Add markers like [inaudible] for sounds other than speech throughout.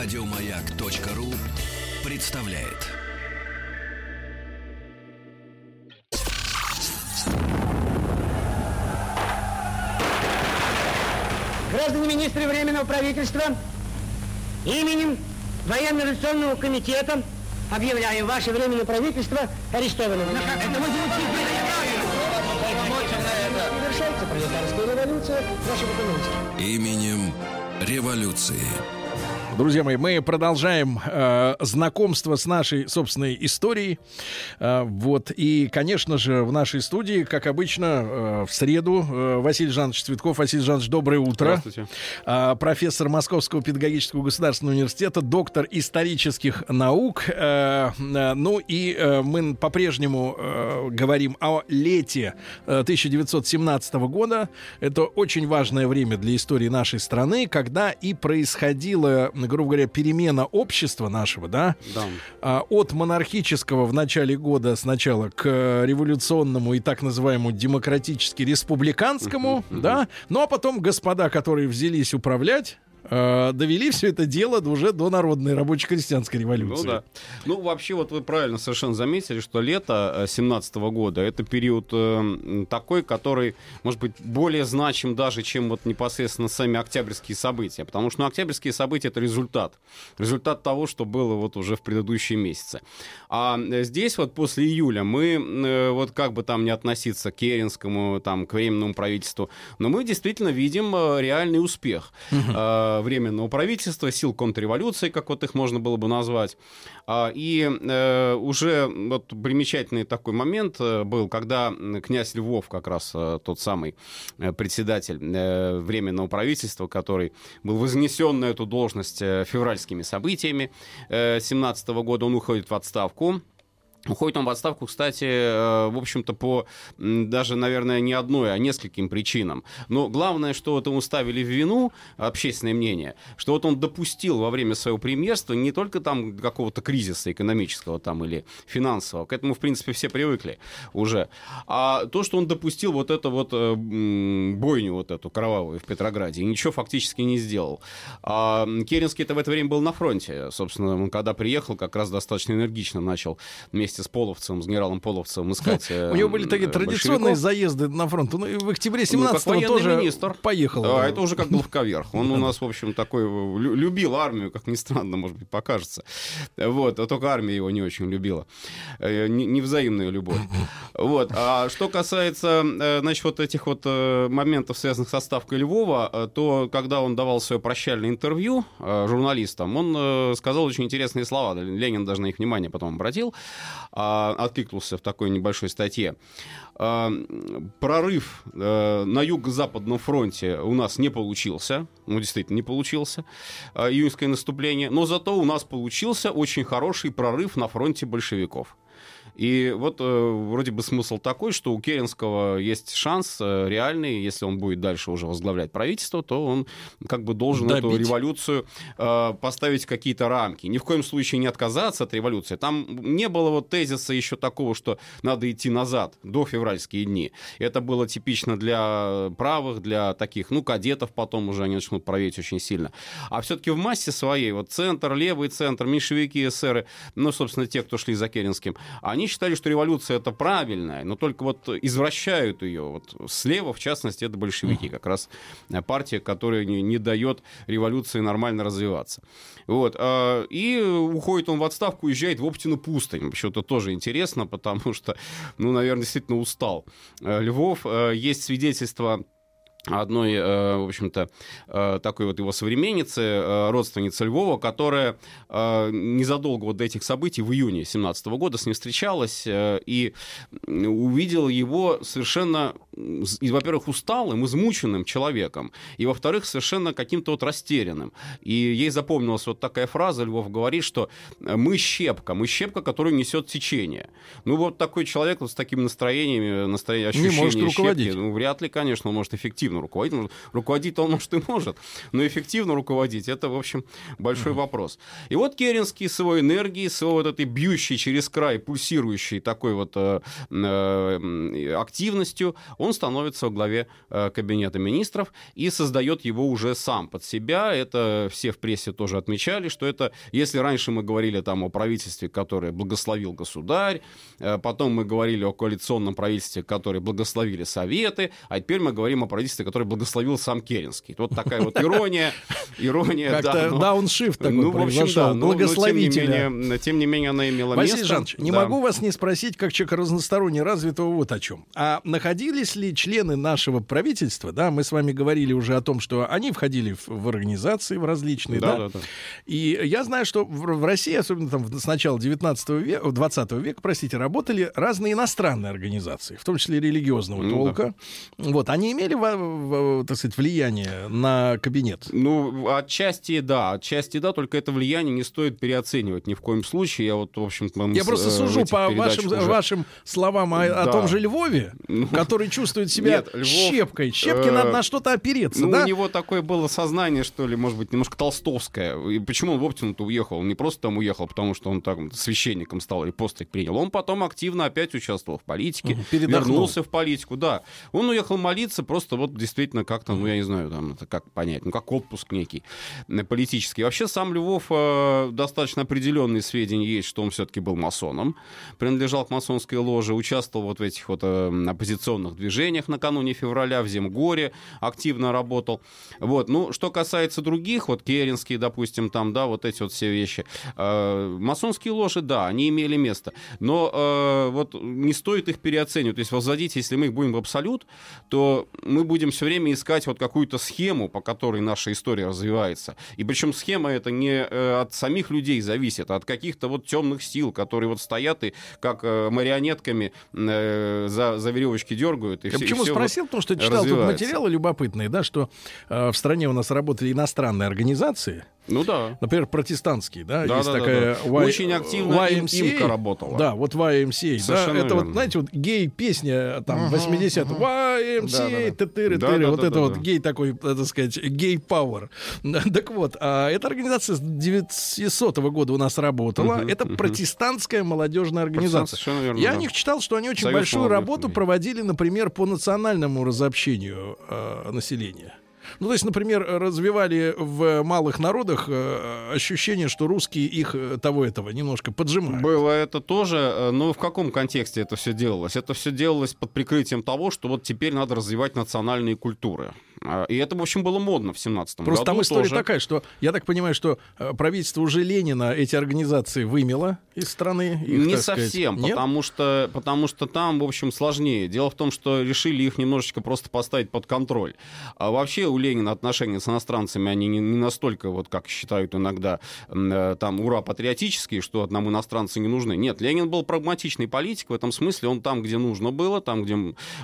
Радиомаяк.ру представляет. Граждане министры Временного правительства, именем Военно-революционного комитета объявляю ваше Временное правительство арестованным. Это Завершается пролетарская революция нашего коммунистов. Именем революции. Друзья мои, мы продолжаем э, знакомство с нашей собственной историей. Э, вот. И, конечно же, в нашей студии, как обычно, э, в среду э, Василий Жанович Цветков. Василий Жанович, доброе утро. Здравствуйте. Э, профессор Московского педагогического государственного университета, доктор исторических наук. Э, э, ну и э, мы по-прежнему э, говорим о лете э, 1917 года. Это очень важное время для истории нашей страны, когда и происходило, грубо говоря, перемена общества нашего, да, Да. а, от монархического в начале года сначала к э, революционному и так называемому демократически-республиканскому, да, ну а потом господа, которые взялись управлять, э, довели все это дело уже до народной рабоче-крестьянской революции. Ну да. Ну, вообще, вот вы правильно совершенно заметили, что лето 17 года это период э, такой, который, может быть, более значим даже, чем вот непосредственно сами октябрьские события. Потому что ну, октябрьские события это результат. Результат того, что было вот уже в предыдущие месяцы. А э, здесь вот после июля мы, э, вот как бы там не относиться к Керенскому, там, к Временному правительству, но мы действительно видим э, реальный успех э, Временного правительства, сил контрреволюции, как вот их можно было бы назвать. А, И э, уже вот примечательный такой момент э, был, когда князь Львов, как раз э, тот самый председатель Временного правительства, который был вознесен на эту должность февральскими событиями 17 года, он уходит в отставку. Уходит он в отставку, кстати, э, в общем-то, по даже, наверное, не одной, а нескольким причинам. Но главное, что вот ему ставили в вину, общественное мнение, что вот он допустил во время своего премьерства не только там какого-то кризиса экономического там или финансового, к этому, в принципе, все привыкли уже, а то, что он допустил вот эту вот э, бойню вот эту кровавую в Петрограде и ничего фактически не сделал. А Керенский это в это время был на фронте, собственно, он когда приехал, как раз достаточно энергично начал вместе с Половцем, с генералом Половцем [laughs] искать э, У него были такие э, традиционные заезды на фронт. Ну, и в октябре Ну, как 17-го военный тоже министр. поехал. Да, это уже как головка вверх. Он у [laughs] нас, в общем, такой э, лю- любил армию, как ни странно, может быть, покажется. Вот, а только армия его не очень любила. Э, не- Невзаимная любовь. [laughs] Вот. А что касается, э, значит, вот этих вот э, моментов, связанных со ставкой Львова, э, то когда он давал свое прощальное интервью э, журналистам, он э, сказал очень интересные слова. Ленин даже на их внимание потом обратил, откликнулся в такой небольшой статье. А, Прорыв э, на юго-западном фронте у нас не получился. Ну, действительно, не получился. э, Июньское наступление. Но зато у нас получился очень хороший прорыв на фронте большевиков. И вот э, вроде бы смысл такой, что у Керенского есть шанс э, реальный, если он будет дальше уже возглавлять правительство, то он как бы должен эту Добить. революцию э, поставить какие-то рамки. Ни в коем случае не отказаться от революции. Там не было вот тезиса еще такого, что надо идти назад, до февральские дни. Это было типично для правых, для таких, ну, кадетов потом уже они начнут править очень сильно. А все-таки в массе своей, вот центр, левый центр, меньшевики, эсеры, ну, собственно, те, кто шли за Керенским, они считали, что революция это правильная, но только вот извращают ее. Вот слева, в частности, это большевики, как раз э, партия, которая не, не дает революции нормально развиваться. Вот. а, И уходит он в отставку, уезжает в Оптину пустынь. Это тоже интересно, [laughs] потому что, ну, наверное, действительно устал. Э, Львов, э, есть свидетельство одной, э, в общем-то, э, такой вот его современницы, э, родственницы Львова, которая незадолго вот до этих событий в июне 17 года с ним встречалась и увидела его совершенно, во-первых, усталым, измученным человеком, и, во-вторых, совершенно каким-то вот растерянным. И ей запомнилась вот такая фраза, Львов говорит, что мы щепка, мы щепка, которую несет течение. Ну, вот такой человек вот с такими настроениями, настроение, Не может ощущение руководить. щепки, ну, вряд ли, конечно, он может эффективно эффективно руководить. Руководить он, может, и может, но эффективно руководить, это, в общем, большой вопрос. И вот Керенский с его энергией, с его вот этой бьющей через край, пульсирующей такой вот э, э, активностью, он становится во главе э, кабинета министров и создает его уже сам под себя. Это все в прессе тоже отмечали, что это, если раньше мы говорили там о правительстве, которое благословил государь, э, потом мы говорили о коалиционном правительстве, которое благословили Советы, а теперь мы говорим о правительстве, которое благословил сам Керенский. Вот такая вот ирония, [laughs] ирония, Как-то да. но- дауншифт такой ну, в общем, да, но- но тем не благословителя. менее, тем не менее, она имела Василий место. Жанович, не Да. могу вас не спросить, как человека разносторонне развитого, вот о чем. А находились ли члены нашего правительства, да, мы с вами говорили уже о том, что они входили в, в организации, в различные, да? Да, да, да. И я знаю, что в, в России, особенно там с начала 19 века, 20 века, простите, работали разные иностранные организации, в том числе религиозного Ну толка. Вот, они имели, так сказать, влияние на кабинет? Ну, отчасти да, отчасти да, только это влияние не стоит переоценивать ни в коем случае. Я вот, в общем Я просто сужу по вашим, вашим словам о, о Да. том же Львове, Ну, который чувствует себя Нет, Львов, щепкой. Щепке э, надо на что-то опереться, Ну, да? у него такое было сознание, что ли, может быть, немножко толстовское. И почему он в Оптину-то уехал? Он не просто там уехал, потому что он там священником стал или постриг принял. Он потом активно опять участвовал в политике, передохнул. вернулся в политику, да. Он уехал молиться просто вот действительно как-то, ну, я не знаю, там, это как понять, ну, как отпуск некий э, политический. Вообще сам Львов э, достаточно определенные сведения есть, что он все-таки был масоном, принадлежал к масонской ложе, участвовал вот в этих вот э, оппозиционных движениях накануне февраля, в Земгоре активно работал. Вот, ну, что касается других, вот Керенский, допустим, там, да, вот эти вот все вещи, э, масонские ложи, да, они имели место, но э, вот не стоит их переоценивать, то есть возводить, если мы их будем в абсолют, то мы будем все время искать вот какую-то схему, по которой наша история развивается. И причем схема это не э, от самих людей зависит, а от каких-то вот темных сил, которые вот стоят и как э, марионетками э, за, за веревочки дергают. И Я всё- и почему всё спросил? вот Потому что читал тут материалы любопытные, да, что в стране у нас работали иностранные организации, Ну да. например, протестантские, да, Да, есть да, да, такая да. Y- Очень активно YMCA. имка работала. Да, вот YMCA, да, Совершенно это вот, верно. знаете, вот гей-песня там 80 YMCA, тыры, Да, тыры, да, вот да, это да, вот да. гей такой, э, так сказать, гей-пауэр. [laughs] Так вот, а эта организация с 900 года у нас работала, Мгм, это мгм. протестантская молодежная организация. Совершенно верно, Я да. о них читал, что они очень Союз большую работу проводили, например, по национальному разобщению э, населения. Ну, то есть, например, развивали в малых народах э, ощущение, что русские их э, того-этого немножко поджимают. Было это тоже, э, но в каком контексте это все делалось? Это все делалось под прикрытием того, что вот теперь надо развивать национальные культуры. А, И это, в общем, было модно в 17 Просто году там история тоже. такая, что я так понимаю, что э, правительство уже Ленина эти организации вымело из страны. их, не сказать. совсем, Нет? потому что, потому что там, в общем, сложнее. Дело в том, что решили их немножечко просто поставить под контроль. А вообще у Ленина отношения с иностранцами, они не, не настолько, вот как считают иногда, э, там, ура, патриотические, что нам иностранцы не нужны. Нет, Ленин был прагматичный политик, в этом смысле он там, где нужно было, там, где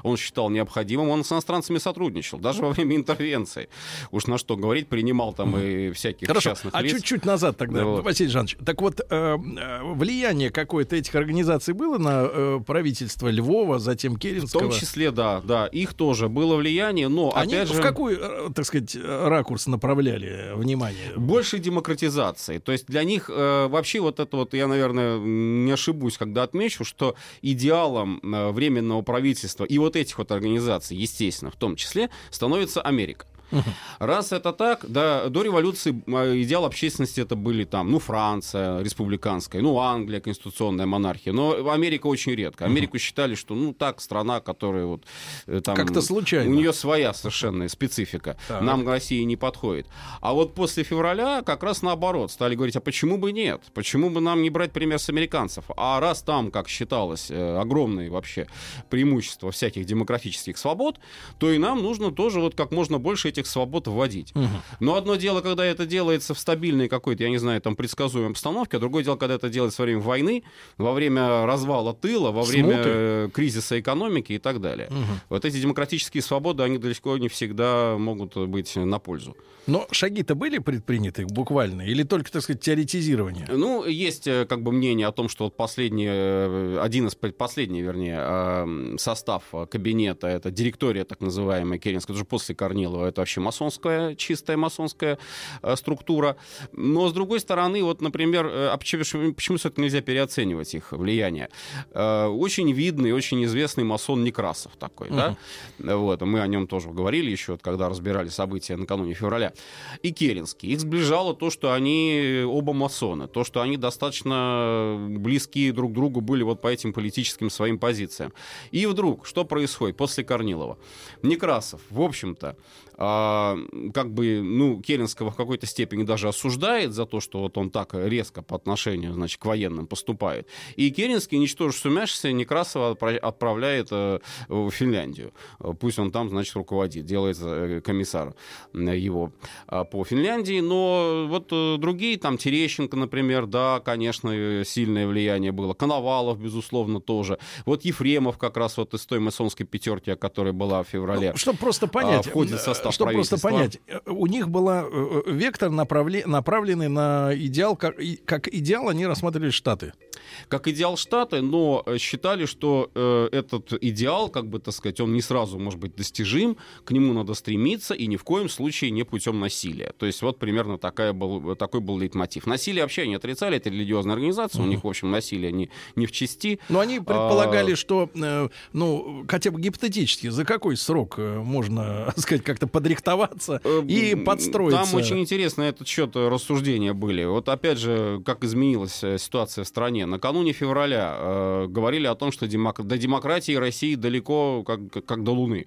он считал необходимым, он с иностранцами сотрудничал, даже во время интервенции. Уж на что говорить, принимал там и всяких Хорошо, частных а лиц. чуть-чуть назад тогда, Да вот. Василий Жанович. Так вот, э, э, влияние какое-то этих организаций было на э, правительство Львова, затем В Керенского? том числе, да, да, их тоже было влияние, но Они опять же в какой, э, так сказать, э, ракурс направляли внимание? большей демократизации. То есть для них э, вообще вот это вот, я, наверное, не ошибусь, когда отмечу, что идеалом э, временного правительства и вот этих вот организаций, естественно, в том числе, становится Америка. Раз это так, да, до революции э, идеал общественности это были там, ну, Франция республиканская, ну, Англия конституционная монархия, но Америка очень редко. Америку считали, что, ну, так, страна, которая вот э, там... Как-то случайно. У нее своя совершенно специфика. Так. Нам России не подходит. А вот после февраля как раз наоборот стали говорить, а почему бы нет? Почему бы нам не брать пример с американцев? А раз там, как считалось, э, огромные вообще преимущества всяких демократических свобод, то и нам нужно тоже вот как можно больше этих свобод вводить. Угу. Но одно дело, когда это делается в стабильной какой-то, я не знаю, там предсказуемой обстановке, а другое дело, когда это делается во время войны, во время развала тыла, во время Смуты. кризиса экономики и так далее. Угу. Вот эти демократические свободы, они далеко не всегда могут быть на пользу. Но шаги-то были предприняты буквально? Или только, так сказать, теоретизирование? Ну, есть э, как бы мнение о том, что последний, э, один из последний, вернее, э, состав кабинета, это директория так называемая Керенская, уже после Корнилова, это вообще масонская, чистая масонская структура. Но, с другой стороны, вот, например, а почему, почему все-таки нельзя переоценивать их влияние? Очень видный, очень известный масон Некрасов такой, угу. да? Вот, мы о нем тоже говорили еще, когда разбирали события накануне февраля и Керенский. Их сближало то, что они оба масоны, то, что они достаточно близки друг к другу были вот по этим политическим своим позициям. И вдруг, что происходит после Корнилова? Некрасов, в общем-то, а, как бы, ну, Керенского в какой-то степени даже осуждает за то, что вот он так резко по отношению, значит, к военным поступает. И Керенский, ничтоже сумяшься, Некрасова отправляет э, в Финляндию. Пусть он там, значит, руководит, делает э, комиссар его а, по Финляндии. Но вот э, другие, там, Терещенко, например, да, конечно, сильное влияние было. Коновалов, безусловно, тоже. Вот Ефремов как раз вот из той масонской пятерки, которая была в феврале. Ну, чтобы просто понять, а, входит в состав Чтобы просто понять, э, у них был э, вектор направле, направленный на идеал, как, как идеал они рассматривали Штаты как идеал Штаты, но э, считали, что э, этот идеал, как бы так сказать, он не сразу может быть достижим, к нему надо стремиться и ни в коем случае не путем насилия. То есть вот примерно такая был, такой был лейтмотив. Насилие вообще они отрицали, это религиозная организация, mm-hmm. у них, в общем, насилие не, не в части. Но они предполагали, а... что, э, ну, хотя бы гипотетически, за какой срок э, можно, [laughs] сказать, как-то подрихтоваться э, и подстроиться? Там очень интересно этот счет рассуждения были. Вот опять же, как изменилась ситуация в стране. Накануне февраля э, говорили о том, что демок... до демократии России далеко, как, как до Луны.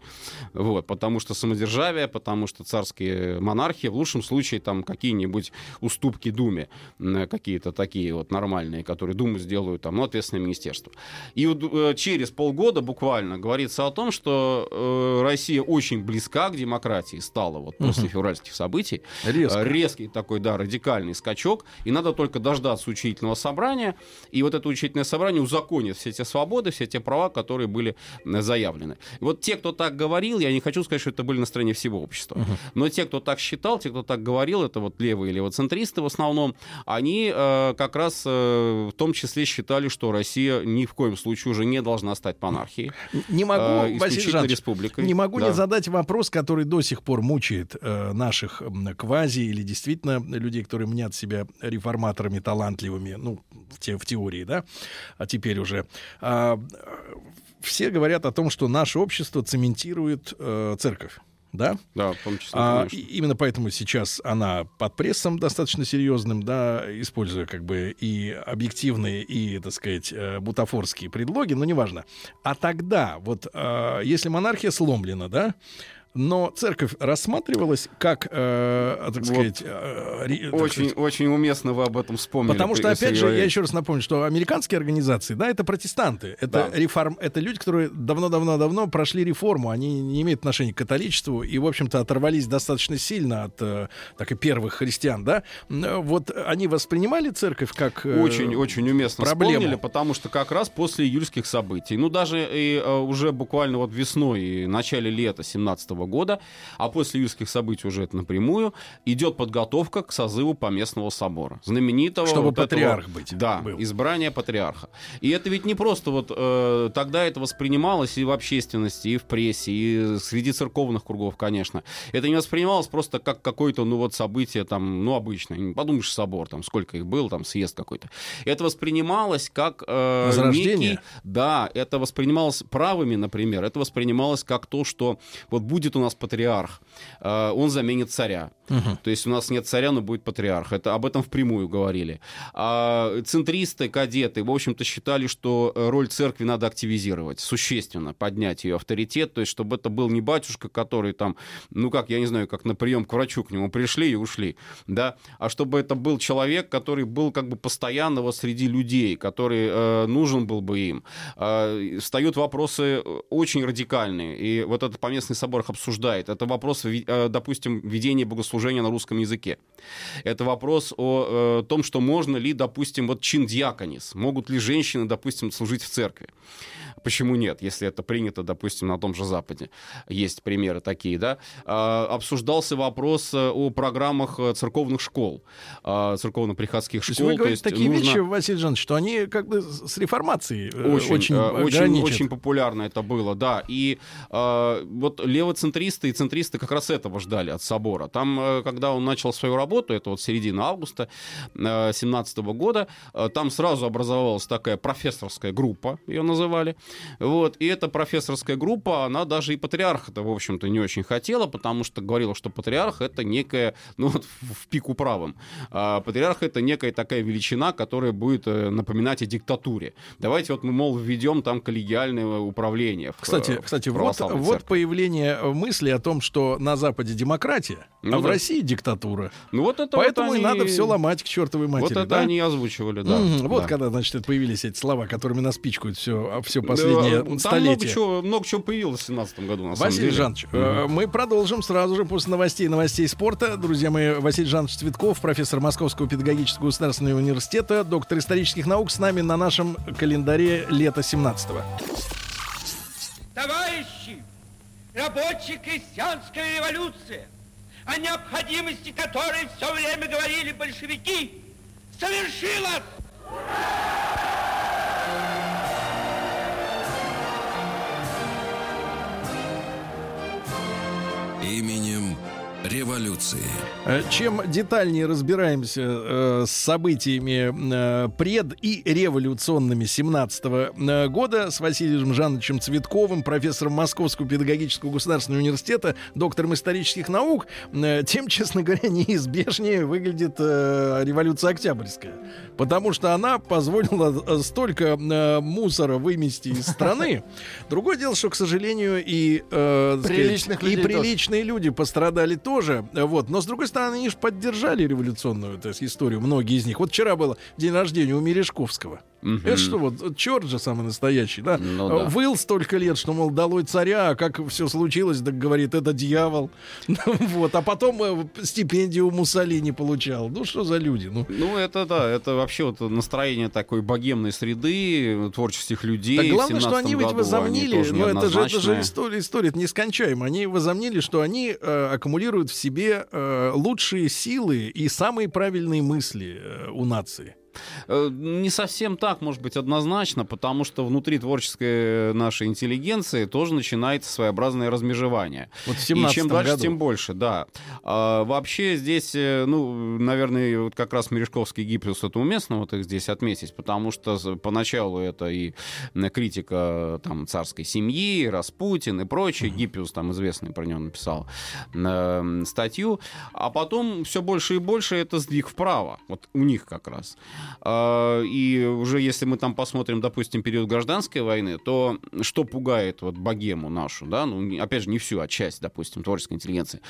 Вот, потому что самодержавие, потому что царские монархии, в лучшем случае там какие-нибудь уступки Думе, какие-то такие вот нормальные, которые Думу сделают, там, ну, ответственное министерство. И вот э, через полгода буквально говорится о том, что э, Россия очень близка к демократии стала вот после угу. февральских событий. Резко. Резкий такой, да, радикальный скачок. И надо только дождаться учительного собрания и вот это учительное собрание узаконит все те свободы, все те права, которые были э, заявлены. И вот те, кто так говорил, я не хочу сказать, что это были настроения всего общества, uh-huh. но те, кто так считал, те, кто так говорил, это вот левые или левоцентристы в основном, они э, как раз э, в том числе считали, что Россия ни в коем случае уже не должна стать монархией. Не могу, э, Василий Жанч, республикой. Не могу да. не задать вопрос, который до сих пор мучает э, наших квази или действительно людей, которые мнят себя реформаторами талантливыми, ну, в, те, в теории, да, а теперь уже. А, все говорят о том, что наше общество цементирует э, церковь. Да? Да, в том числе. А, именно поэтому сейчас она под прессом достаточно серьезным, да, используя как бы и объективные, и, так сказать, э, бутафорские предлоги, но неважно. А тогда, вот, э, если монархия сломлена, да, но церковь рассматривалась как, э, так сказать... Вот. Э, очень, сказать, очень уместно вы об этом вспомнили. Потому что, опять же, я еще раз напомню, что американские организации, да, это протестанты, это, да. реформ, это люди, которые давно-давно-давно прошли реформу, они не имеют отношения к католичеству и, в общем-то, оторвались достаточно сильно от э, так и первых христиан, да. Вот они воспринимали церковь как э, Очень, очень уместно проблему. вспомнили, потому что как раз после июльских событий, ну, даже и, э, уже буквально вот весной и начале лета 17 года, а после июльских событий уже это напрямую, идет подготовка к созыву Поместного собора. Знаменитого... Чтобы вот патриарх этого, быть. Да, был. избрание патриарха. И это ведь не просто вот э, тогда это воспринималось и в общественности, и в прессе, и среди церковных кругов, конечно. Это не воспринималось просто как какое-то, ну вот, событие там, ну, обычное. Подумаешь, собор, там, сколько их было, там, съезд какой-то. Это воспринималось как... Э, Возрождение? Некий, да, это воспринималось правыми, например, это воспринималось как то, что вот будет у нас патриарх, э, он заменит царя. Угу. То есть у нас нет царя, но будет патриарх. Это об этом впрямую говорили. А центристы, кадеты, в общем-то, считали, что роль церкви надо активизировать, существенно поднять ее авторитет, то есть чтобы это был не батюшка, который там, ну как, я не знаю, как на прием к врачу к нему пришли и ушли, да, а чтобы это был человек, который был как бы постоянно вот среди людей, который э, нужен был бы им. Э, встают вопросы очень радикальные, и вот это по местных соборах обсуждает. Это вопрос, э, допустим, ведения богослужения служения на русском языке. Это вопрос о э, том, что можно ли, допустим, вот чин диаконис, могут ли женщины, допустим, служить в церкви. Почему нет, если это принято, допустим, на том же Западе? Есть примеры такие, да? А, обсуждался вопрос э, о программах э, церковных школ, а, церковно-приходских школ. То есть вы говорите то есть такие нужно... вещи, Василий Жанович, что они как бы с реформацией э, очень, очень, очень, очень популярно это было, да. И а, вот левоцентристы и центристы как раз этого ждали от собора. Там, когда он начал свою работу, это вот середина августа 17 года, там сразу образовалась такая профессорская группа, ее называли, вот. И эта профессорская группа, она даже и патриарха-то, в общем-то, не очень хотела, потому что говорила, что патриарх — это некая, ну вот в пику правым, а патриарх — это некая такая величина, которая будет э, напоминать о диктатуре. Давайте вот мы, мол, введем там коллегиальное управление. Кстати, в, кстати вот, вот появление мысли о том, что на Западе демократия, ну, а да. в России диктатура. Ну вот это Поэтому вот они... и надо все ломать к чертовой матери. Вот это да? они озвучивали, да. Mm-hmm. Вот да. когда, значит, появились эти слова, которыми нас пичкают все, все последнее да, столетие. много чего, много чего появилось в 17 году, на Василий самом деле. Жанович, mm-hmm. мы продолжим сразу же после новостей новостей спорта. Друзья мои, Василий Жанович Цветков, профессор Московского педагогического государственного университета, доктор исторических наук, с нами на нашем календаре лета 17-го. Товарищи, рабочая крестьянская революция, о необходимости которой все время говорили большевики, совершилась! именем революции. Э, чем детальнее разбираемся э, с событиями э, пред- и революционными 17 -го года с Василием Жановичем Цветковым, профессором Московского педагогического государственного университета, доктором исторических наук, э, тем, [laughs] честно говоря, неизбежнее выглядит э, революция Октябрьская. Потому что она позволила э, столько э, мусора вымести из страны. [laughs] Другое дело, что, к сожалению, и, э, сказать, и приличные люди пострадали тоже тоже, вот. Но, с другой стороны, они же поддержали революционную то есть, историю, многие из них. Вот вчера было день рождения у Мережковского. Угу. Это что, вот черт же самый настоящий, да? Ну, да? Выл столько лет, что, мол, долой царя, а как все случилось, так говорит, это дьявол. [laughs] вот, а потом э, стипендию Муссолини получал. Ну, что за люди? Ну, ну это да, это вообще вот настроение такой богемной среды, творческих людей. Так главное, что они ведь возомнили, ну, это же, это же история, история это нескончаема. Они возомнили, что они э, аккумулируют в себе э, лучшие силы и самые правильные мысли э, у нации. Э, не совсем так, может быть, однозначно, потому что внутри творческой нашей интеллигенции тоже начинается своеобразное размежевание. Вот в И чем дальше, году. тем больше, да. А, вообще здесь, э, ну, наверное, вот как раз Мережковский гиппиус это уместно вот их здесь отметить, потому что поначалу это и критика там царской семьи, Распутин и прочее. Угу. Гиппиус там известный про него написал э, статью, а потом все больше и больше это сдвиг вправо. Вот у них как раз. А, и уже если мы там посмотрим, допустим, период гражданской войны, то что пугает вот богему нашу, да, ну, опять же, не всю, а часть, допустим, творческой интеллигенции.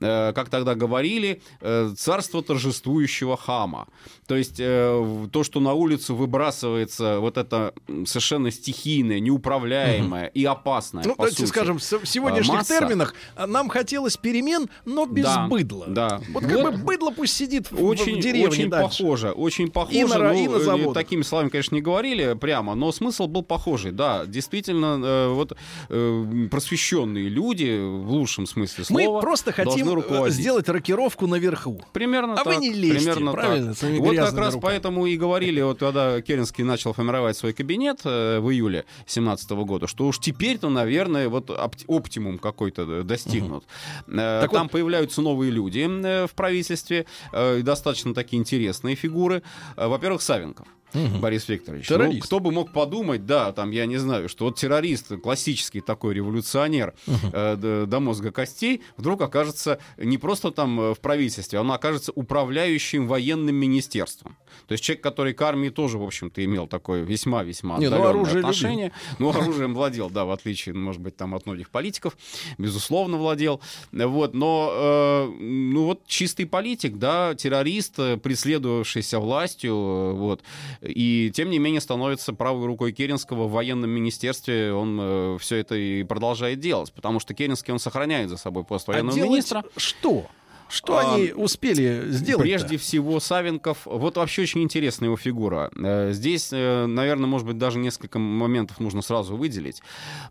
Э, как тогда говорили, э, царство торжествующего хама. То есть э, то, что на улицу выбрасывается вот это совершенно стихийное, неуправляемое угу. и опасное, Ну, давайте сути, скажем, в сегодняшних масса. терминах нам хотелось перемен, но без да, быдла. Да. Вот, вот как бы быдло пусть сидит очень, в деревне Очень дальше. похоже, очень похоже и на, ну, и на э, заводах. Такими словами, конечно, не говорили прямо, но смысл был похожий. Да, действительно, э, вот э, просвещенные люди, в лучшем смысле слова, Мы просто хотим сделать рокировку наверху. Примерно а так. вы не лезьте, примерно правильно? Так. Вот как раз руками. поэтому и говорили, вот когда Керенский начал формировать свой кабинет в июле 17 года, что уж теперь-то, наверное, вот оптимум какой-то достигнут. Угу. Там вот... появляются новые люди в правительстве, достаточно такие интересные фигуры. Во-первых, Савенков. Мгм. Борис Викторович. Террорист. Ну, кто бы мог подумать, да, там, я не знаю, что вот террорист, классический такой революционер э, д- до мозга костей, вдруг окажется не просто там э, в правительстве, он окажется управляющим военным министерством. То есть человек, который к армии тоже, в общем-то, имел такое весьма-весьма ну, отдаленное оружие любил. отношение. Ну, оружием владел, да, в отличие, может быть, там от многих политиков, безусловно, владел. Вот, но, э, ну, вот чистый политик, да, террорист, э, преследовавшийся властью, э, вот, и, тем не менее, становится правой рукой Керенского в военном министерстве, он все это и продолжает делать, потому что Керенский, он сохраняет за собой пост А военного делать министра. что? Что А, они успели сделать? Прежде всего, Савенков, вот вообще очень интересная его фигура. Э, Здесь, э, наверное, может быть, даже несколько моментов нужно сразу выделить.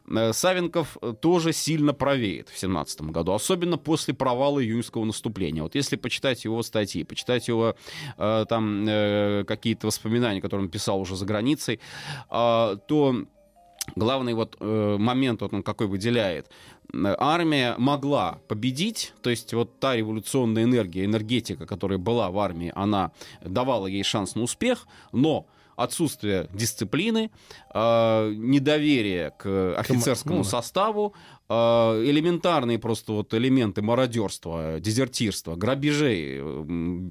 Э, Савенков тоже сильно правеет в 2017 году, особенно после провала июньского наступления. Вот если почитать его статьи, почитать его там какие-то воспоминания, которые он писал уже за границей, то главный вот э, момент, вот он какой выделяет, армия могла победить, то есть вот та революционная энергия, энергетика, которая была в армии, она давала ей шанс на успех, но отсутствие дисциплины, э, недоверие к офицерскому ну составу, элементарные просто вот элементы мародерства, дезертирства, грабежей,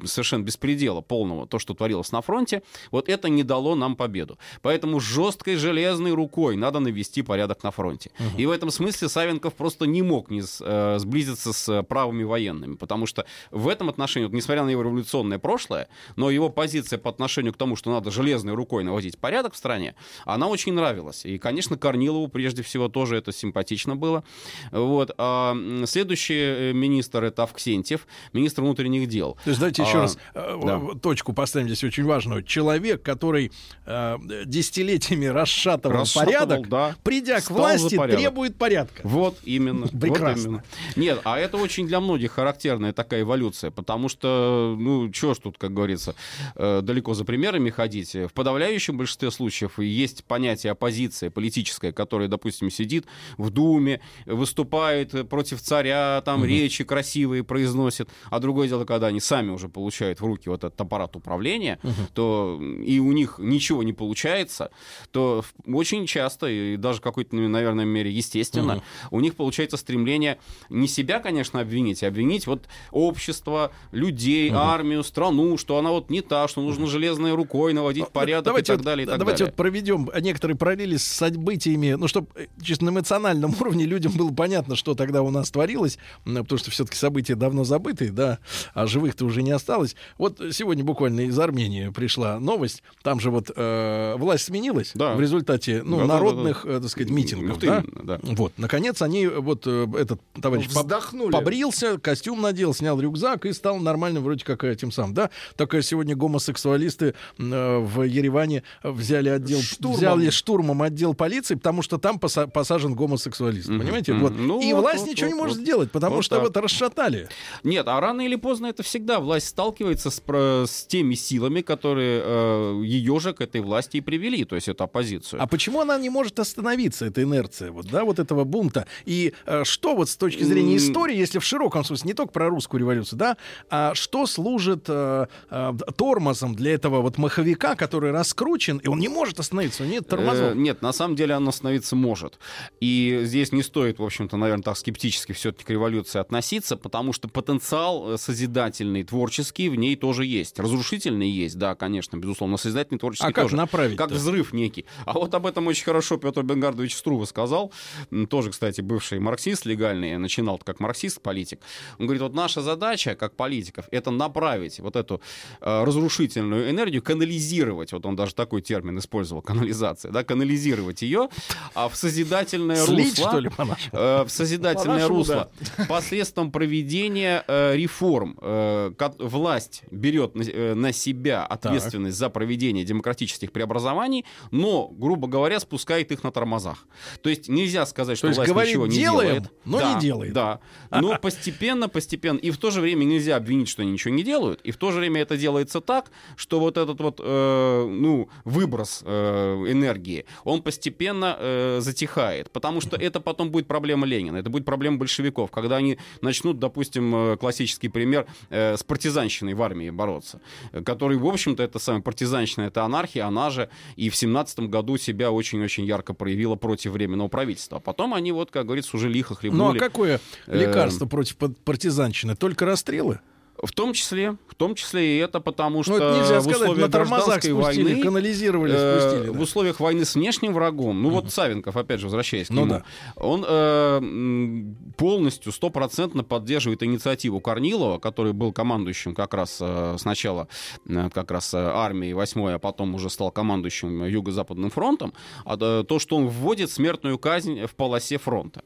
совершенно беспредела полного, то, что творилось на фронте, вот это не дало нам победу. Поэтому жесткой железной рукой надо навести порядок на фронте. И в этом смысле Савенков просто не мог не э, сблизиться с правыми военными, потому что в этом отношении, вот, несмотря на его революционное прошлое, но его позиция по отношению к тому, что надо железной рукой наводить порядок в стране, она очень нравилась. И, конечно, Корнилову прежде всего тоже это симпатично было. Вот. А следующий э, министр это Авксентьев, министр внутренних дел. То есть давайте еще А, раз э, да. точку поставим здесь очень важную. Человек, который э, десятилетиями расшатывал, Расшатывал, порядок, да. придя к власти, порядок. требует порядка. Вот именно. вот Прекрасно. именно. Нет, а это очень для многих характерная такая эволюция, потому что, ну, чего ж тут, как говорится, далеко за примерами ходить. В подавляющем большинстве случаев есть понятие оппозиция политическая, которая, допустим, сидит в Думе, выступает против царя, там речи красивые произносит, а другое дело, когда они сами уже получают в руки вот этот аппарат управления, то и у них ничего не получается, то очень часто, и даже в какой-то, наверное, мере естественно, у них получается стремление не себя, конечно, обвинить, а обвинить вот общество, людей, армию, страну, что она вот не та, что нужно железной рукой наводить порядок давайте и так далее, и так давайте далее. вот проведем некоторые параллели с событиями, ну, чтобы чисто на эмоциональном [laughs] уровне людям было понятно, что тогда у нас творилось, потому что все-таки события давно забытые, да, а живых-то уже не осталось. Вот сегодня буквально из Армении пришла новость, там же вот э, власть сменилась Да. в результате, ну, Да-да-да-да. народных, э, так сказать, митингов, да? именно, да. Вот, наконец они, вот э, этот товарищ Вздохнули. побрился, костюм надел, снял рюкзак и стал нормальным вроде как этим самым, да? Только сегодня гомосексуалисты э, в Ереване взяли отдел, Штурмом. взяли штурмом отдел полиции, потому что там поса- посажен гомосексуалист, Мгм, понимаете? Вот. Ну и власть вот, ничего не вот, может вот. сделать, потому Вот что так. вот расшатали. Нет, а рано или поздно это всегда власть сталкивается с, с теми силами, которые э, ее же к этой власти и привели, то есть эту оппозицию. А почему она не может остановиться, эта инерция, вот, да, вот этого бунта? И э, что вот с точки зрения истории, если в широком смысле, не только про русскую революцию, да, а что служит э, э, тормозом для этого вот маховика, который раскручен, и он не может остановиться, нет тормозов? Э, нет, на самом деле оно остановиться может. И здесь не стоит, в общем-то, наверное, так скептически все-таки к революции относиться, потому что потенциал э, созидательный, творческий в ней тоже есть. Разрушительный есть, да, конечно, безусловно, но созидательный, творческий А как тоже. направить? Как взрыв некий. А вот об этом очень хорошо Петр Бенгардович Струва сказал. Тоже, кстати, бывший марксист легальный, начинал как марксист-политик. Он говорит, вот наша задача, как политиков, это направить вот эту э, разрушительную энергию, канализировать, вот он даже такой термин использовал, канализация, да, канализировать ее а в созидательное Слить, русло. что ли? Э, в созидательное По-нашему, русло посредством проведения э, реформ. Э, власть берет на, э, на себя ответственность за проведение демократических преобразований, но, грубо говоря, спускает их на тормозах. То есть нельзя сказать, что есть власть говорит, ничего не «Делаем», делает. но Да, не делает. Да. Но постепенно, постепенно. И в то же время нельзя обвинить, что они ничего не делают. И в то же время это делается так, что вот этот вот, э, ну, выброс э, энергии, он постепенно э, затихает. Потому что это потом будет будет проблема Ленина, это будет проблема большевиков, когда они начнут, допустим, э, классический пример, э, с партизанщиной в армии бороться, э, который, в общем-то, это самая партизанщина, это анархия, она же и в семнадцатом году себя очень-очень ярко проявила против временного правительства. А потом они, вот, как говорится, уже лихо хлебнули. Ну а какое лекарство против партизанщины? Только расстрелы? В том числе, в том числе и это потому, что ну, нельзя в условиях на тормозах спустили, войны, канализировали, э, спустили. да. в условиях войны с внешним врагом, ну вот Савенков, опять же, возвращаясь к Ну нему, да. он э, полностью, стопроцентно поддерживает инициативу Корнилова, который был командующим как раз э, сначала э, как раз э, армией 8 а потом уже стал командующим Юго-Западным фронтом, а, э, то, что он вводит смертную казнь в полосе фронта.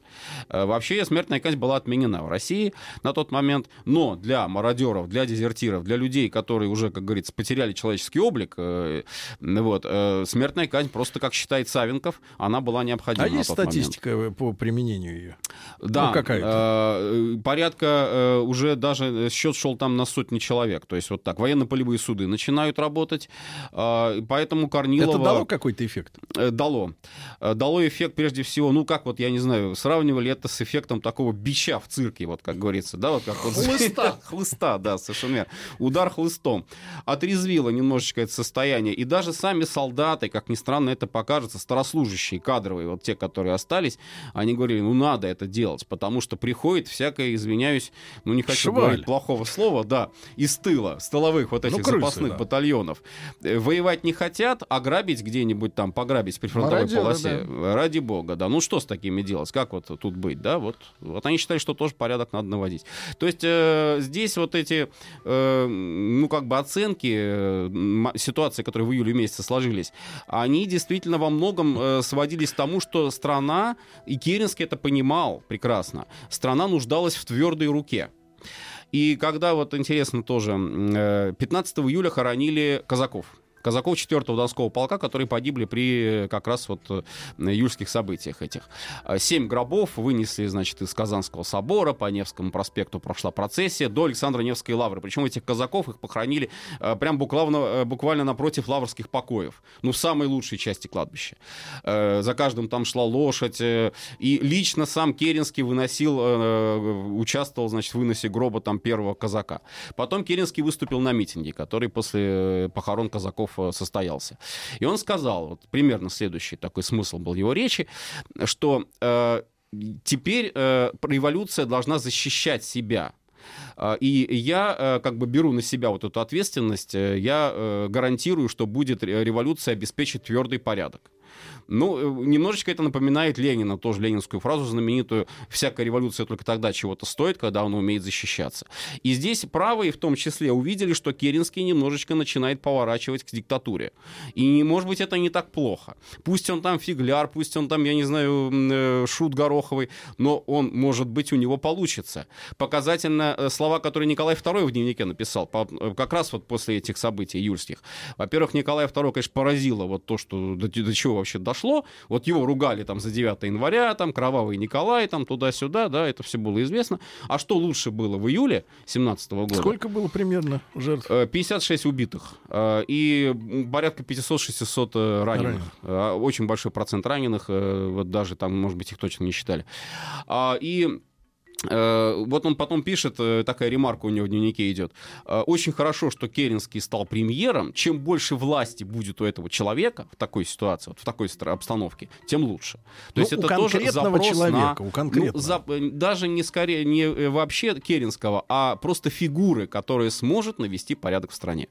Э, Вообще смертная казнь была отменена в России на тот момент, но для мародеров, для дезертиров, для людей, которые уже, как говорится, потеряли человеческий облик, э, вот, э, смертная казнь просто, как считает Савенков, она была необходима А на есть тот момент. статистика э, по применению ее? Да, Ну, какая-то. э, порядка э, уже даже счет шел там на сотни человек. То есть вот так. Военно-полевые суды начинают работать. э, поэтому Корнилова... Это дало какой-то эффект? Э, Дало. Э, Дало эффект, прежде всего, ну, как вот, я не знаю, сравнивали это с эффектом такого бича в цирке, вот как говорится, да, вот как вот... Хлыста. [laughs] Хлыста, да, совершенно верно. Удар хлыстом. Отрезвило немножечко это состояние. И даже сами солдаты, как ни странно это покажется, старослужащие, кадровые, вот те, которые остались, они говорили, ну, надо это делать, потому что приходит всякое, извиняюсь, ну, не хочу Шваль. говорить плохого слова, да, из тыла, с тыловых вот этих Ну, крысы, запасных да. батальонов. Э, Воевать не хотят, а грабить где-нибудь там, пограбить в прифронтовой Мародеры, полосе. Ради бога, да. Ну что с такими делать? Как вот тут быть, да? Вот, вот они считают, что тоже порядок надо наводить. То есть э, здесь вот эти, э, ну как бы оценки э, ситуации, которые в июле месяце сложились, они действительно во многом э, сводились к тому, что страна, и Керенский это понимал прекрасно, страна нуждалась в твердой руке. И когда, вот интересно тоже, м, э, 15 июля хоронили казаков. Казаков 4-го Донского полка, которые погибли при э, как раз вот э, июльских событиях этих. А, Семь гробов вынесли, значит, из Казанского собора, по Невскому проспекту прошла процессия до Александра Невской лавры. Причем этих казаков их похоронили э, прям буквально, э, буквально напротив лаврских покоев. Ну, в самой лучшей части кладбища. Э, За каждым там шла лошадь. э, И лично сам Керенский выносил, э, участвовал, значит, в выносе гроба там первого казака. Потом Керенский выступил на митинге, который после э, похорон казаков э, состоялся. И он сказал, вот примерно следующий такой смысл был его речи, что э, теперь э, революция должна защищать себя. А, И я э, как бы беру на себя вот эту ответственность, э, я э, гарантирую, что будет ре- революция обеспечить твердый порядок. Ну, э, немножечко это напоминает Ленина, тоже ленинскую фразу знаменитую «Всякая революция только тогда чего-то стоит, когда она умеет защищаться». И здесь правые в том числе увидели, что Керенский немножечко начинает поворачивать к диктатуре. И, может быть, это не так плохо. Пусть он там фигляр, пусть он там, я не знаю, э, шут гороховый, но он, может быть, у него получится. Показательно э, слова, которые Николай II в дневнике написал, как раз вот после этих событий июльских. Во-первых, Николай II, конечно, поразило вот то, что до, до чего вообще дошло. Вот его ругали там за 9 января, там кровавый Николай, там туда-сюда, да, это все было известно. А что лучше было в июле 17 года? Сколько было примерно жертв? Э, 56 убитых э, и порядка 500-600 э, раненых. Раненых. Э, Очень большой процент раненых, э, вот даже там, может быть, их точно не считали. А, И э, вот он потом пишет, э, такая ремарка у него в дневнике идет. Э, Очень хорошо, что Керенский стал премьером. Чем больше власти будет у этого человека в такой ситуации, вот в такой обстановке, тем лучше. То Ну, есть это тоже запрос человека, на- у конкретного. Ну, за- э, даже не скорее, не э, вообще Керенского, а просто фигуры, которая сможет навести порядок в стране.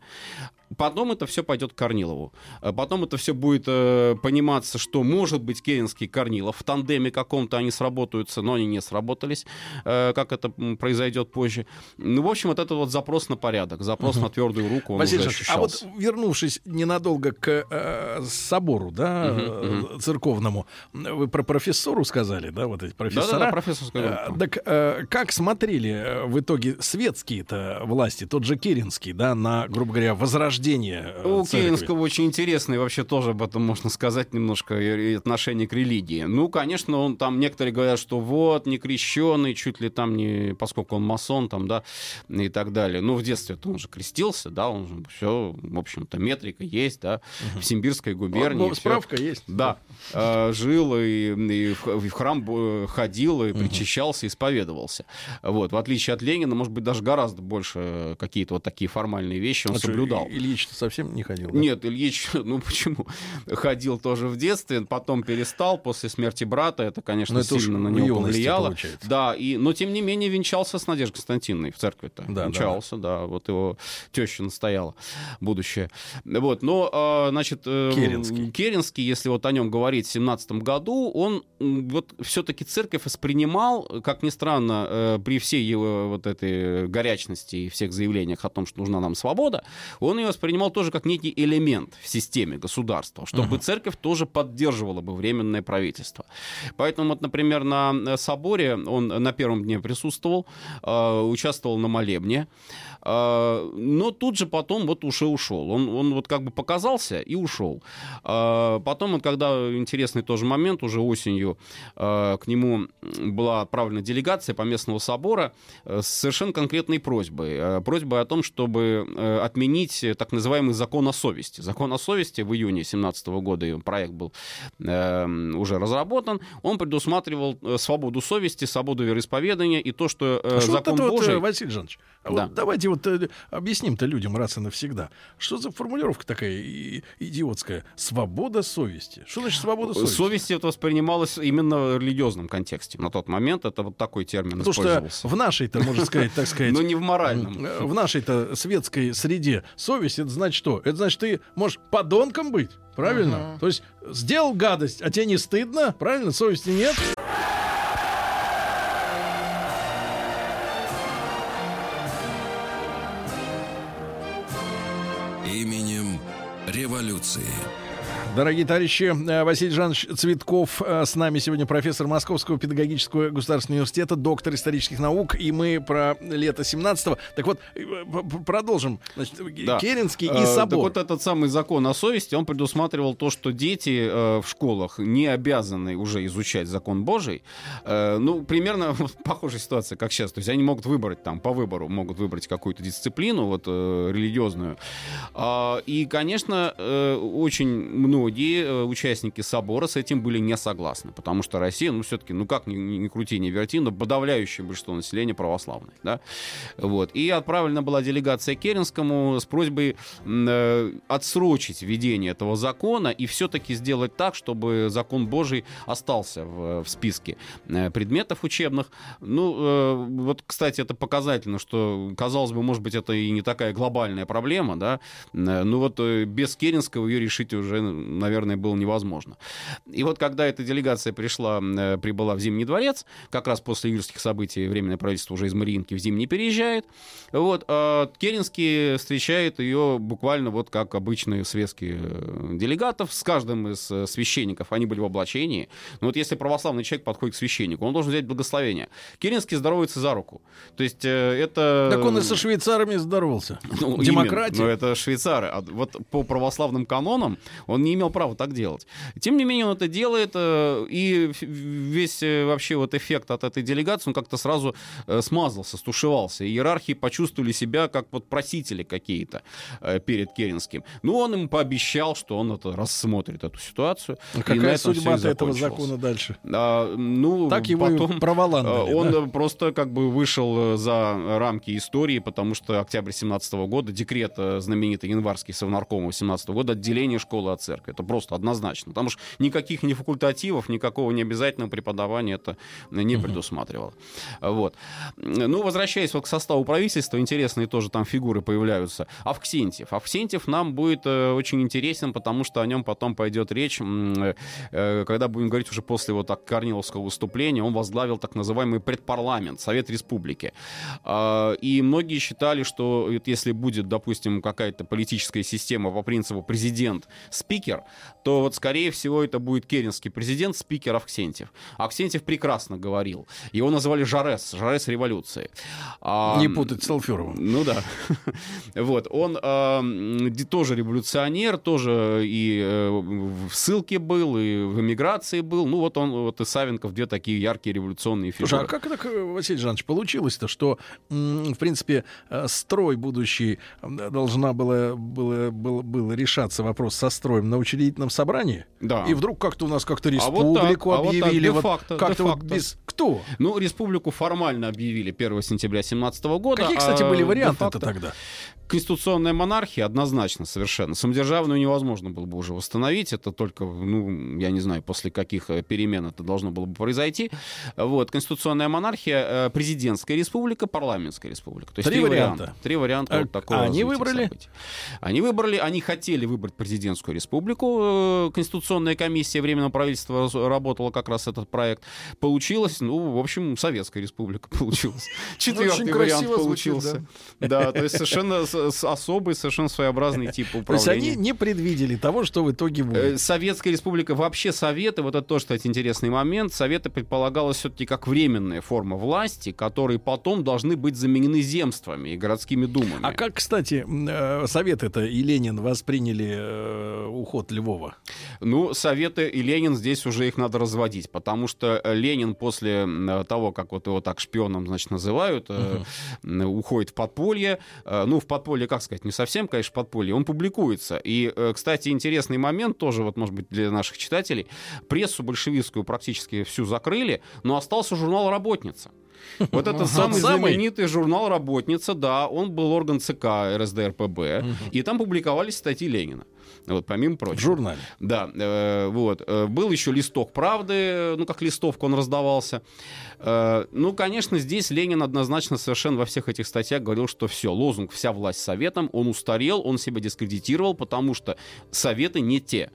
Потом это все пойдет к Корнилову. Э, Потом это все будет э, пониматься, что может быть Керенский и Корнилов в тандеме каком-то они сработаются, но они не сработались, э, как это произойдет позже. Ну, в общем, вот это вот запрос на порядок, запрос на твердую руку, он Василий уже а вот вернувшись ненадолго к э, собору, да, э, церковному, вы про профессору сказали, да, вот эти профессора. Да-да-да, профессорская Э, группа. Так э, как смотрели э, в итоге светские-то власти, тот же Керенский, да, на, грубо говоря, возрождение рождения э, У церкви? Керенского очень интересный вообще тоже об этом можно сказать немножко отношение к религии. Ну, конечно, он там некоторые говорят, что вот не крещеный, чуть ли там не, поскольку он масон там, да, и так далее. Ну, в детстве он же крестился, да, он же все, в общем-то, метрика есть, да, в Симбирской губернии. Ну, всё. справка есть. Да, э, жил и, и в, храм э, ходил, и причащался, исповедовался. Вот, в отличие от Ленина, может быть, даже гораздо больше какие-то вот такие формальные вещи он А что, соблюдал. И- Ильич-то совсем не ходил? да? Нет, Ильич, [laughs] ну почему? Ходил тоже в детстве, потом перестал после смерти брата. Это, конечно, Ну, это сильно на него повлияло. получается. Да, и, но тем не менее венчался с Надеждой Константиновной в церкви-то. Да, венчался, да. Вот его теща настояла, будущее. Вот, но, а, значит... э, Керенский. Керенский, если вот о нем говорить в 17 году, он вот все-таки церковь воспринимал, как ни странно, э, при всей его вот этой горячности и всех заявлениях о том, что нужна нам свобода, он ее воспринимал тоже как некий элемент в системе государства, чтобы церковь тоже поддерживала бы временное правительство. Поэтому, вот, например, на э, соборе он на первом дне присутствовал, э, участвовал на молебне, э, но тут же потом вот уже ушел. Он, он вот как бы показался и ушел. Потом, вот, когда интересный тоже момент, уже осенью к нему была отправлена делегация по местного собора с совершенно конкретной просьбой. Просьбой о том, чтобы отменить так называемый закон о совести. Закон о совести в июне 2017 года, и проект был э, уже разработан, он предусматривал э, свободу совести, свободу вероисповедания и то, что э, А что вот закон это вот, Божий... э, Василий Жанович, а Да. вот давайте вот э, объясним-то людям раз и навсегда. Что за формулировка такая и- идиотская? Свобода совести. Что значит свобода совести? Совесть это воспринималось именно в религиозном контексте. На тот момент это вот такой термин Потому что использовался. в нашей-то, можно сказать, так [laughs] сказать, Но не в моральном. э, в нашей-то светской среде совесть это значит что? Это значит, ты можешь подонком быть, правильно? То есть сделал гадость, а тебе не стыдно, правильно? Совести нет. Именем революции. Дорогие товарищи, э, Василий Жанович Цветков э, с нами сегодня профессор Московского педагогического государственного университета, доктор исторических наук, и мы про лето 17-го. Так вот, э, продолжим. Значит, Да. Керенский и Так собор. вот этот самый закон о совести, он предусматривал то, что дети в школах не обязаны уже изучать закон Божий. Ну, примерно [laughs] похожая ситуация, как сейчас. То есть они могут выбрать там по выбору, могут выбрать какую-то дисциплину вот религиозную. А, и, конечно, очень многие э, участники собора с этим были не согласны, потому что Россия, ну, все-таки, ну, как ни, ни- крути, ни верти, но подавляющее большинство населения православное, да. Вот. И отправлена была делегация Керенскому с просьбой э, отсрочить введение этого закона и все-таки сделать так, чтобы закон Божий остался в, в списке э, предметов учебных. Ну, э, вот, кстати, это показательно, что, казалось бы, может быть, это и не такая глобальная проблема, да, Э, ну вот без Керенского ее решить уже, наверное, было невозможно. И вот когда эта делегация пришла, э, прибыла в Зимний дворец, как раз после июльских событий Временное правительство уже из Мариинки в Зимний переезжает, вот, а Керенский встречает ее буквально вот как обычные светские э, делегатов. С каждым из э, священников они были в облачении. Но вот если православный человек подходит к священнику, он должен взять благословение. Керенский здоровается за руку. То есть это... Так он и со швейцарами здоровался. Ну, Демократия. именно, но это швейцары. А вот по православным канонам он не имел права так делать. Тем не менее, он это делает, э, и весь э, вообще вот эффект от этой делегации, он как-то сразу э, смазался, стушевался. Иерархи почувствовали себя как вот просители какие-то перед Керенским. Ну, он им пообещал, что он это рассмотрит, эту ситуацию. А И Какая судьба этого закона дальше? А, ну, Так его потом... проволандали, Э, Он да? просто как бы вышел за рамки истории, потому что октябрь 17 года, декрет знаменитый январский Совнаркома 17 года, отделение школы от церкви. Это просто однозначно. Потому что никаких ни факультативов, никакого необязательного преподавания это не предусматривало. Вот. Ну, возвращаясь вот к составу правительства, интересные тоже там фигуры появляются. Авксентьев. Авксентьев нам будет э, очень интересен, потому что о нем потом пойдет речь, м, э, когда будем говорить уже после вот так Корниловского выступления, он возглавил так называемый предпарламент, Совет Республики. А, И многие считали, что если будет, допустим, какая-то политическая система по принципу президент, спикер, то вот, скорее всего, это будет керенский президент, спикер Авксентьев. Аксентьев прекрасно говорил. Его называли Жарес, Жарес революции. Не путать с Алферовым. Ну да. [laughs] вот. Он тоже революционер, тоже и э, в ссылке был, и в эмиграции был. Ну вот он, вот и Савенков, две такие яркие революционные фигуры. Слушай, а как так, Василий Жанович, получилось-то, что, в принципе, э, строй будущий должна была, было, было, было решаться вопрос со строем на учредительном собрании? Да. И вдруг как-то у нас как-то республику а вот так, объявили. А вот так, вот как-то вот без... Кто? Ну, республику формально объявили 1 сентября 2017 года. Какие, кстати, были а варианты-то тогда? Конституционная монархия однозначно совершенно. Самодержавную невозможно было бы уже восстановить. Это только, ну, я не знаю, после каких э, перемен это должно было бы произойти. Вот. Конституционная монархия, э, президентская республика, парламентская республика. То есть три, три варианта. варианта. Три варианта а, вот такого они выбрали? Событий. Они выбрали, они хотели выбрать президентскую республику. Э, Конституционная комиссия Временного правительства работала как раз этот проект. Получилось, ну, в общем, Советская республика [laughs] получилась. Четвертый вариант получился. Да, то есть совершенно особый, совершенно своеобразный тип управления. [laughs] То есть они не предвидели того, что в итоге будет. Э, Советская республика, вообще Советы, вот это тоже, кстати, интересный момент, Советы предполагалось все-таки как временная форма власти, которые потом должны быть заменены земствами и городскими думами. А как, кстати, э, Советы это и Ленин восприняли э, уход Львова? Ну, Советы и Ленин здесь уже их надо разводить, потому что Ленин после того, как вот его так шпионом, значит, называют, угу. уходит в подполье. Ну, в подполье подполье, как сказать, не совсем, конечно, подполье, он публикуется. И, э, кстати, интересный момент тоже, вот, может быть, для наших читателей. Прессу большевистскую практически всю закрыли, но остался журнал «Работница». Вот этот самый знаменитый журнал «Работница», да, он был орган ЦК РСДРПБ, и там публиковались статьи Ленина. Вот, помимо прочего. В журнале. Да, э, вот. Э, был еще листок правды, ну, как листовка он раздавался. Э, ну, конечно, здесь Ленин однозначно совершенно во всех этих статьях говорил, что все, лозунг «вся власть советом», он устарел, он себя дискредитировал, потому что советы не те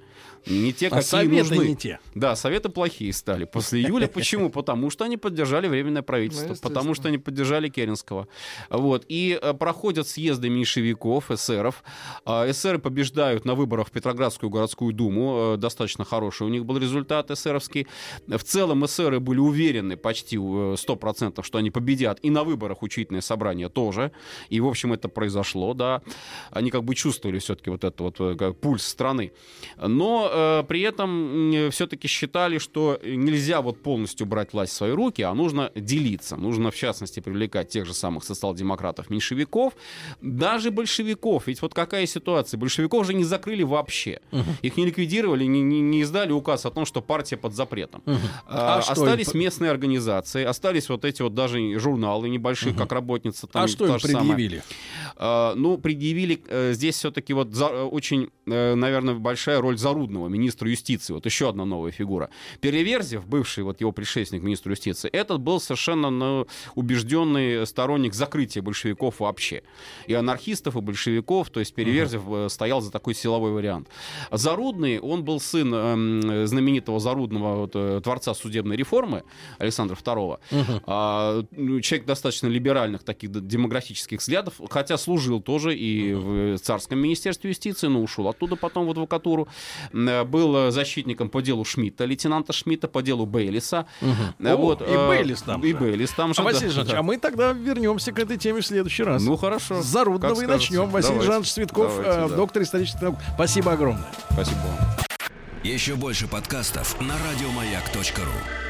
не те, а какие советы нужны. не те. Да, советы плохие стали после июля. Почему? Потому что они поддержали временное правительство, ну, потому что они поддержали Керенского. Вот. И э, проходят съезды меньшевиков, эсеров. Э, эсеры побеждают на выборах в Петроградскую городскую думу. Э, достаточно хороший у них был результат эсеровский. В целом эсеры были уверены почти 100%, что они победят. И на выборах учительное собрание тоже. И, в общем, это произошло, да. Они как бы чувствовали все-таки вот этот вот э, пульс страны. Но э, при этом все-таки считали, что нельзя вот полностью брать власть в свои руки, а нужно делиться. Нужно, в частности, привлекать тех же самых социал-демократов, меньшевиков, даже большевиков. Ведь вот какая ситуация? Большевиков же не закрыли вообще. Угу. Их не ликвидировали, не, не, не издали указ о том, что партия под запретом. Угу. А, а остались что? местные организации, остались вот эти вот даже журналы небольшие, угу. как работница. Там, а что им предъявили? А, ну, предъявили э, здесь все-таки вот за, очень, э, наверное, большая роль Зарудного Верховного, министра юстиции, вот еще одна новая фигура. Переверзев, бывший вот его предшественник, министр юстиции, этот был совершенно ну, убежденный сторонник закрытия большевиков вообще. И анархистов, и большевиков, то есть Переверзев uh-huh. стоял за такой силовой вариант. Зарудный, он был сын э, знаменитого Зарудного вот, э, творца судебной реформы Александра II. Uh-huh. А, ну, человек достаточно либеральных таких демографических взглядов, хотя служил тоже и uh-huh. в царском министерстве юстиции, но ушел оттуда потом в адвокатуру. Э, был защитником по делу Шмидта, лейтенанта Шмидта, по делу Бейлиса. Угу. Вот, и э, Бейлис там И же. Бейлис там же. А, Василий Жанович, да. а мы тогда вернемся к этой теме в следующий раз. Ну, хорошо. С Зарудного и начнем. Василий Жанович Цветков, Давайте, да. доктор исторических наук. Спасибо огромное. Спасибо вам. Еще больше подкастов на радиомаяк.ру